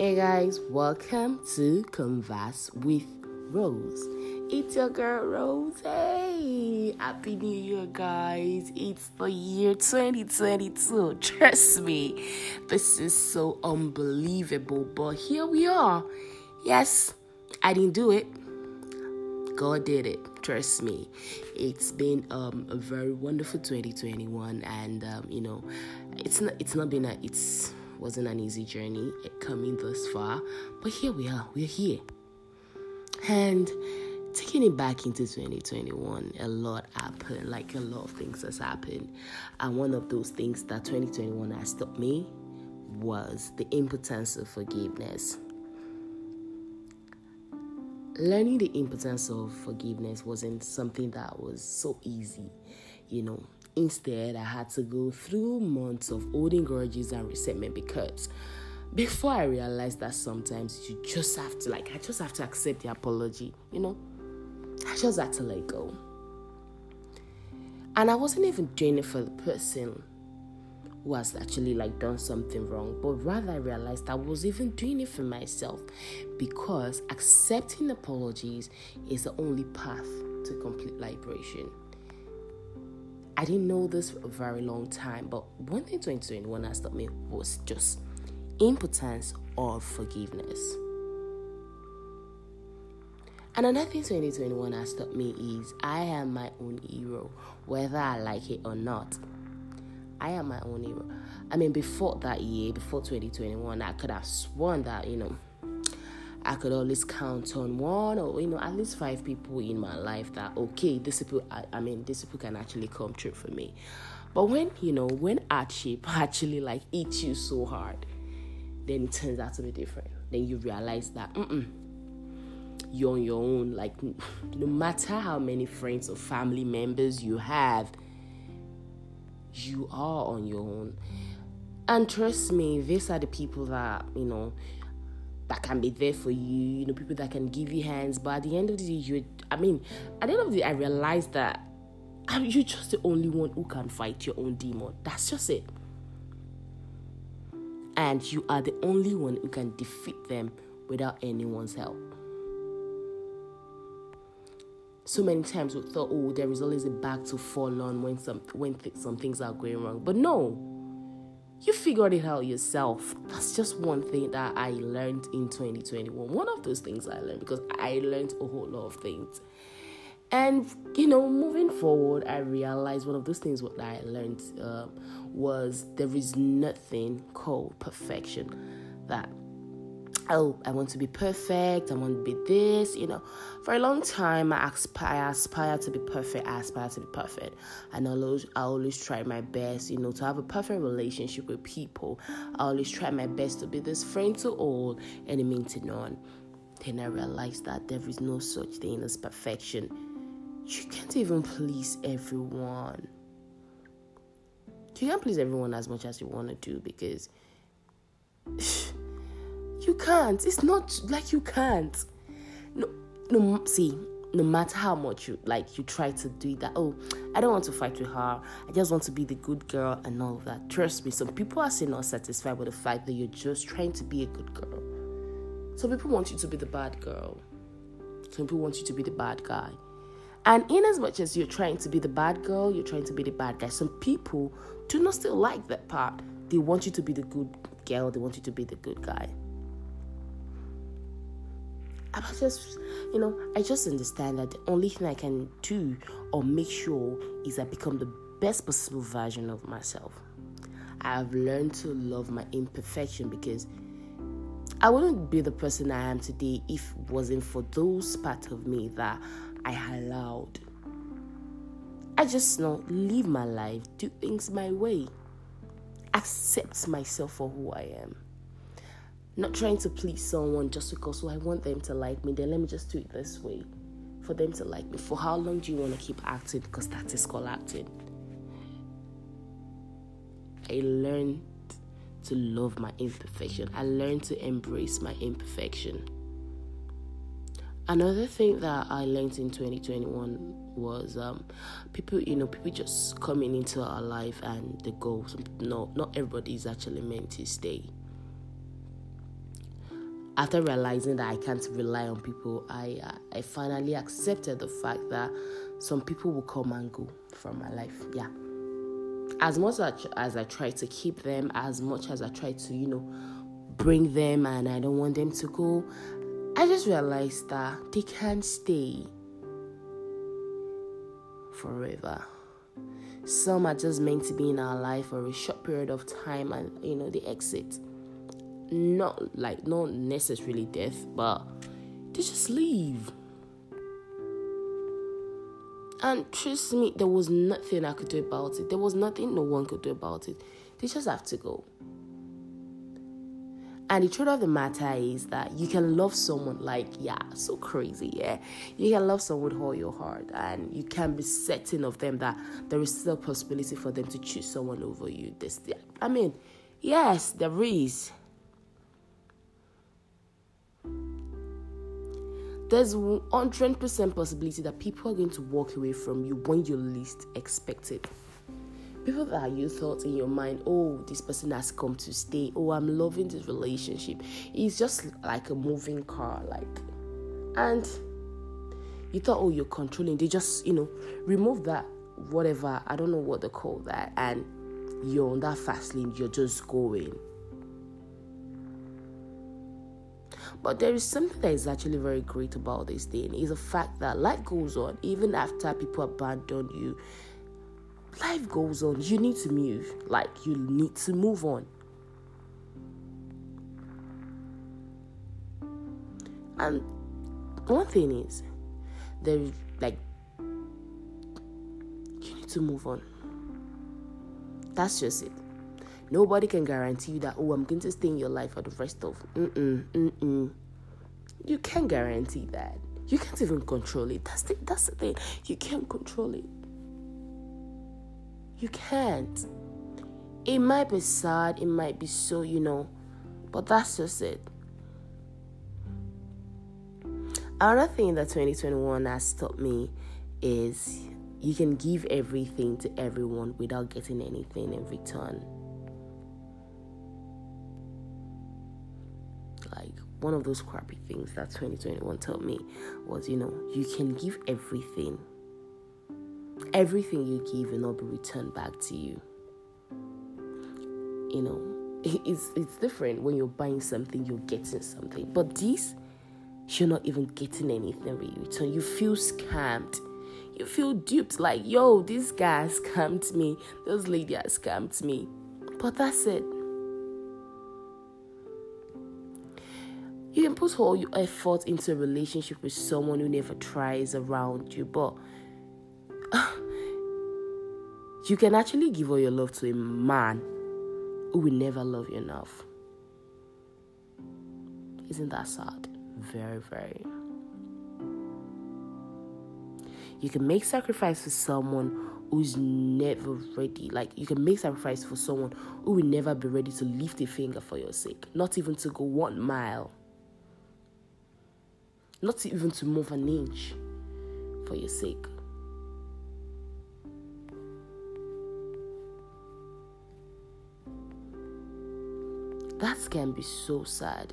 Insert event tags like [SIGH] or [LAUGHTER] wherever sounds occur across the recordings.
Hey guys, welcome to Converse with Rose. It's your girl Rose. Hey, happy New Year, guys! It's the year 2022. Trust me, this is so unbelievable, but here we are. Yes, I didn't do it. God did it. Trust me. It's been um, a very wonderful 2021, and um, you know, it's not it's not been a it's wasn't an easy journey eh, coming this far, but here we are. We're here, and taking it back into 2021, a lot happened. Like a lot of things has happened, and one of those things that 2021 has taught me was the importance of forgiveness learning the importance of forgiveness wasn't something that was so easy, you know. Instead, I had to go through months of holding grudges and resentment because before I realized that sometimes you just have to, like, I just have to accept the apology, you know. I just had to let go. And I wasn't even doing it for the person who has actually like done something wrong but rather i realized i was even doing it for myself because accepting apologies is the only path to complete liberation i didn't know this for a very long time but one thing 2021 has taught me was just impotence of forgiveness and another thing 2021 has taught me is I am my own hero, whether I like it or not. I am my own hero. I mean, before that year, before 2021, I could have sworn that, you know, I could always count on one or, you know, at least five people in my life that, okay, this people, I, I mean, this people can actually come true for me. But when, you know, when hardship [LAUGHS] actually like eats you so hard, then it turns out to be different. Then you realize that, you're on your own. Like, [LAUGHS] no matter how many friends or family members you have, you are on your own. And trust me, these are the people that, you know, that can be there for you, you know, people that can give you hands. But at the end of the day, you, I mean, at the end of the day, I realized that um, you're just the only one who can fight your own demon. That's just it. And you are the only one who can defeat them without anyone's help so many times we thought, oh, there is always a back to fall on when some when th- some things are going wrong. But no, you figured it out yourself. That's just one thing that I learned in 2021. One of those things I learned because I learned a whole lot of things. And you know, moving forward, I realized one of those things what I learned uh, was there is nothing called perfection. That oh, I want to be perfect, I want to be this, you know. For a long time, I aspire, aspire to be perfect, I aspire to be perfect. And I always, I always try my best, you know, to have a perfect relationship with people. I always try my best to be this friend to all, enemy to none. Then I realized that there is no such thing as perfection. You can't even please everyone. You can't please everyone as much as you want to do because [SIGHS] [SIGHS] you can't. It's not like you can't. No, no. See, no matter how much you like, you try to do that. Oh, I don't want to fight with her. I just want to be the good girl and all of that. Trust me, some people are still not satisfied with the fact that you're just trying to be a good girl. Some people want you to be the bad girl. Some people want you to be the bad guy. And in as much as you're trying to be the bad girl, you're trying to be the bad guy. Some people do not still like that part. They want you to be the good girl. They want you to be the good guy. I just, you know, I just understand that the only thing I can do or make sure is I become the best possible version of myself. I have learned to love my imperfection because I wouldn't be the person I am today if it wasn't for those parts of me that I allowed. I just know live my life, do things my way, accept myself for who I am not trying to please someone just because, oh, I want them to like me, then let me just do it this way for them to like me. For how long do you want to keep acting? Because that is called acting. I learned to love my imperfection, I learned to embrace my imperfection. Another thing that I learned in 2021 was um, people, you know, people just coming into our life and they go. No, not everybody is actually meant to stay after realizing that I can't rely on people, I uh, I finally accepted the fact that some people will come and go from my life. Yeah. As much as, as I try to keep them, as much as I try to, you know, bring them and I don't want them to go, I just realized that they can't stay forever. Some are just meant to be in our life for a short period of time and you know they exit. Not like not necessarily death, but they just leave. And trust me, there was nothing I could do about it. There was nothing no one could do about it. They just have to go. And the truth of the matter is that you can love someone like, yeah, so crazy, yeah. You can love someone with all your heart, and you can be certain of them that there is still a possibility for them to choose someone over you. This, I mean, yes, there is. There's 100% possibility that people are going to walk away from you when you least expect it people that you thought in your mind, oh, this person has come to stay, oh, I'm loving this relationship. It's just like a moving car, like, and you thought, oh, you're controlling. They just, you know, remove that, whatever, I don't know what they call that, and you're on that fast lane, you're just going. But there is something that is actually very great about this thing is the fact that life goes on even after people abandon you life goes on. You need to move. Like, you need to move on. And one thing is, there, like, you need to move on. That's just it. Nobody can guarantee you that, oh, I'm going to stay in your life for the rest of. Mm-mm, mm-mm. You can't guarantee that. You can't even control it. That's the, that's the thing. You can't control it. You can't. It might be sad, it might be so, you know, but that's just it. Another thing that 2021 has taught me is you can give everything to everyone without getting anything in return. One of those crappy things that 2021 taught me was, you know, you can give everything everything you give will not be returned back to you. You know, [LAUGHS] it's it's different when you're buying something, you're getting something. But this, you're not even getting anything in return. You feel scammed. You feel duped. Like, yo, this guy scammed me. This lady has scammed me. But that's it. You can put all your effort into a relationship with someone who never tries around you, but [SIGHS] you can actually give all your love to a man who will never love you enough. Isn't that sad? Very, very. You can make sacrifice for someone who's never ready. Like you can make sacrifice for someone who will never be ready to lift a finger for your sake, not even to go one mile, not even to move an inch for your sake. That can be so sad.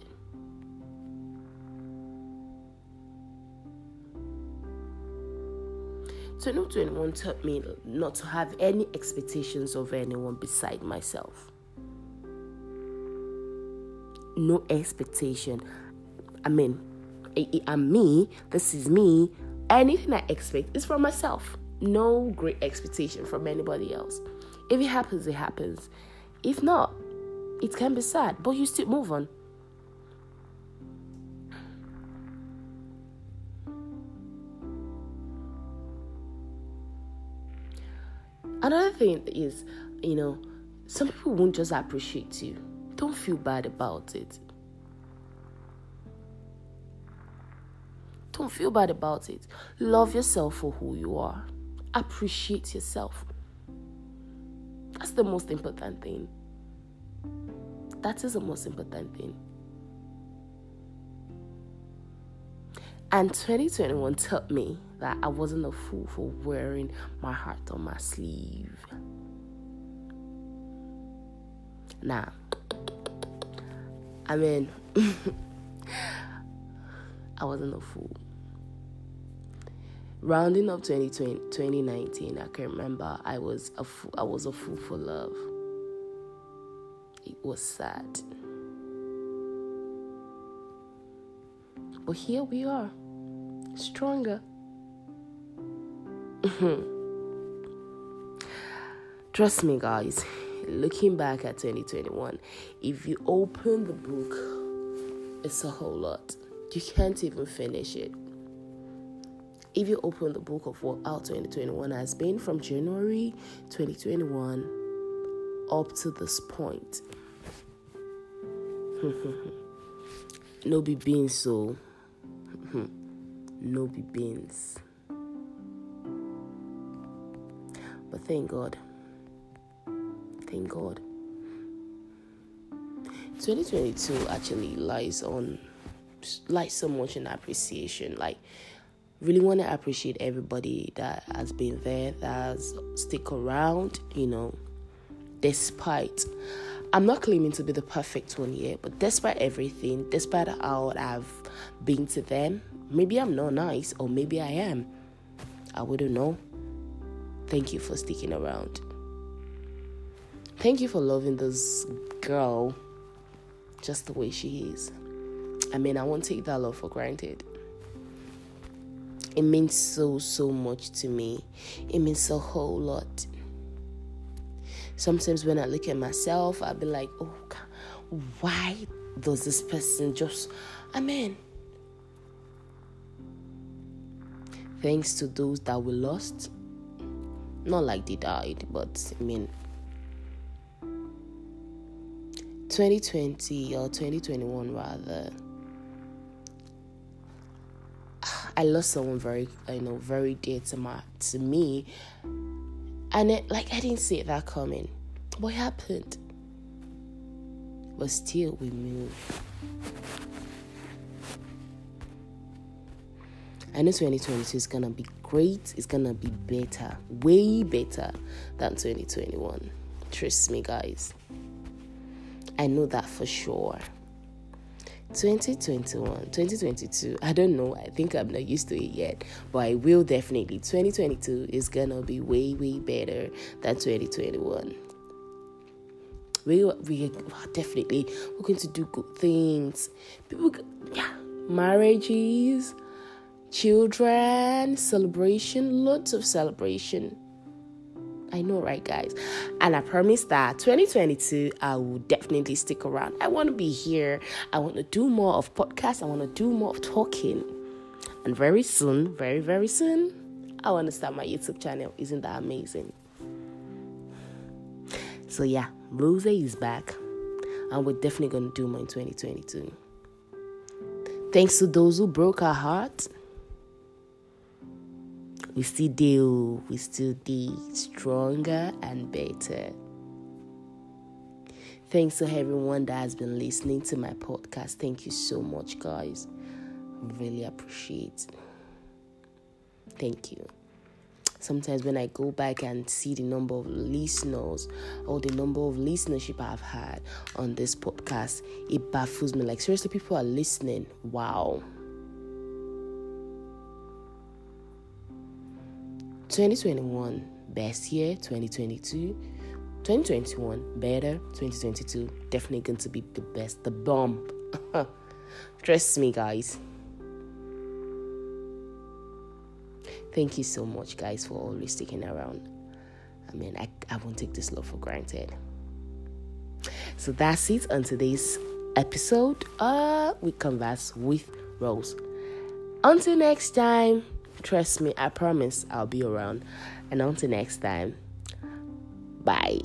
So, no 21 taught me not to have any expectations of anyone beside myself. No expectation. I mean, I'm me, this is me. Anything I expect is from myself. No great expectation from anybody else. If it happens, it happens. If not, it can be sad, but you still move on. Another thing is, you know, some people won't just appreciate you. Don't feel bad about it. Don't feel bad about it. Love yourself for who you are. Appreciate yourself. That's the most important thing. That is the most important thing. And 2021 taught me that I wasn't a fool for wearing my heart on my sleeve. Now, I mean, [LAUGHS] I wasn't a fool. Rounding up 2020, 2019, I can remember I was a fool, I was a fool for love. It was sad. But here we are, stronger. [LAUGHS] Trust me, guys, looking back at 2021, if you open the book, it's a whole lot. You can't even finish it. If you open the book of what our 2021 has been from January 2021 up to this point, [LAUGHS] no be beans, so [LAUGHS] no be beans. But thank God. Thank God. 2022 actually lies on lies so much in appreciation. Like really want to appreciate everybody that has been there, that has stick around, you know, despite I'm not claiming to be the perfect one yet, but despite everything, despite how I've been to them, maybe I'm not nice or maybe I am. I wouldn't know. Thank you for sticking around. Thank you for loving this girl just the way she is. I mean, I won't take that love for granted. It means so, so much to me. It means a whole lot. Sometimes when I look at myself, I'll be like, oh, God, why does this person just, I mean, thanks to those that we lost, not like they died, but I mean, 2020 or 2021 rather, I lost someone very, you know, very dear to my to me, and it like I didn't see that coming. What happened? But still, we move. I know 2022 is gonna be great. It's gonna be better, way better than 2021. Trust me, guys. I know that for sure. 2021, 2022, I don't know. I think I'm not used to it yet, but I will definitely. 2022 is gonna be way, way better than 2021. We, we are definitely we're going to do good things. People, yeah, marriages children, celebration, lots of celebration. I know, right, guys? And I promise that 2022, I will definitely stick around. I want to be here. I want to do more of podcasts. I want to do more of talking. And very soon, very, very soon, I want to start my YouTube channel. Isn't that amazing? So, yeah, Rose is back. And we're definitely going to do more in 2022. Thanks to those who broke our hearts we still deal, we still do stronger and better. Thanks to everyone that has been listening to my podcast. Thank you so much, guys. Really appreciate. Thank you. Sometimes when I go back and see the number of listeners or the number of listenership I've had on this podcast, it baffles me. Like seriously, people are listening. Wow. 2021 best year 2022 2021 better. 2022 definitely going to be the best the bomb. [LAUGHS] Trust me guys. Thank you so much guys for always sticking around. I mean i, I won't take this love for granted. So that's it on today's episode uh we converse with rose. Until next time Trust me, I promise I'll be around. And until next time, bye.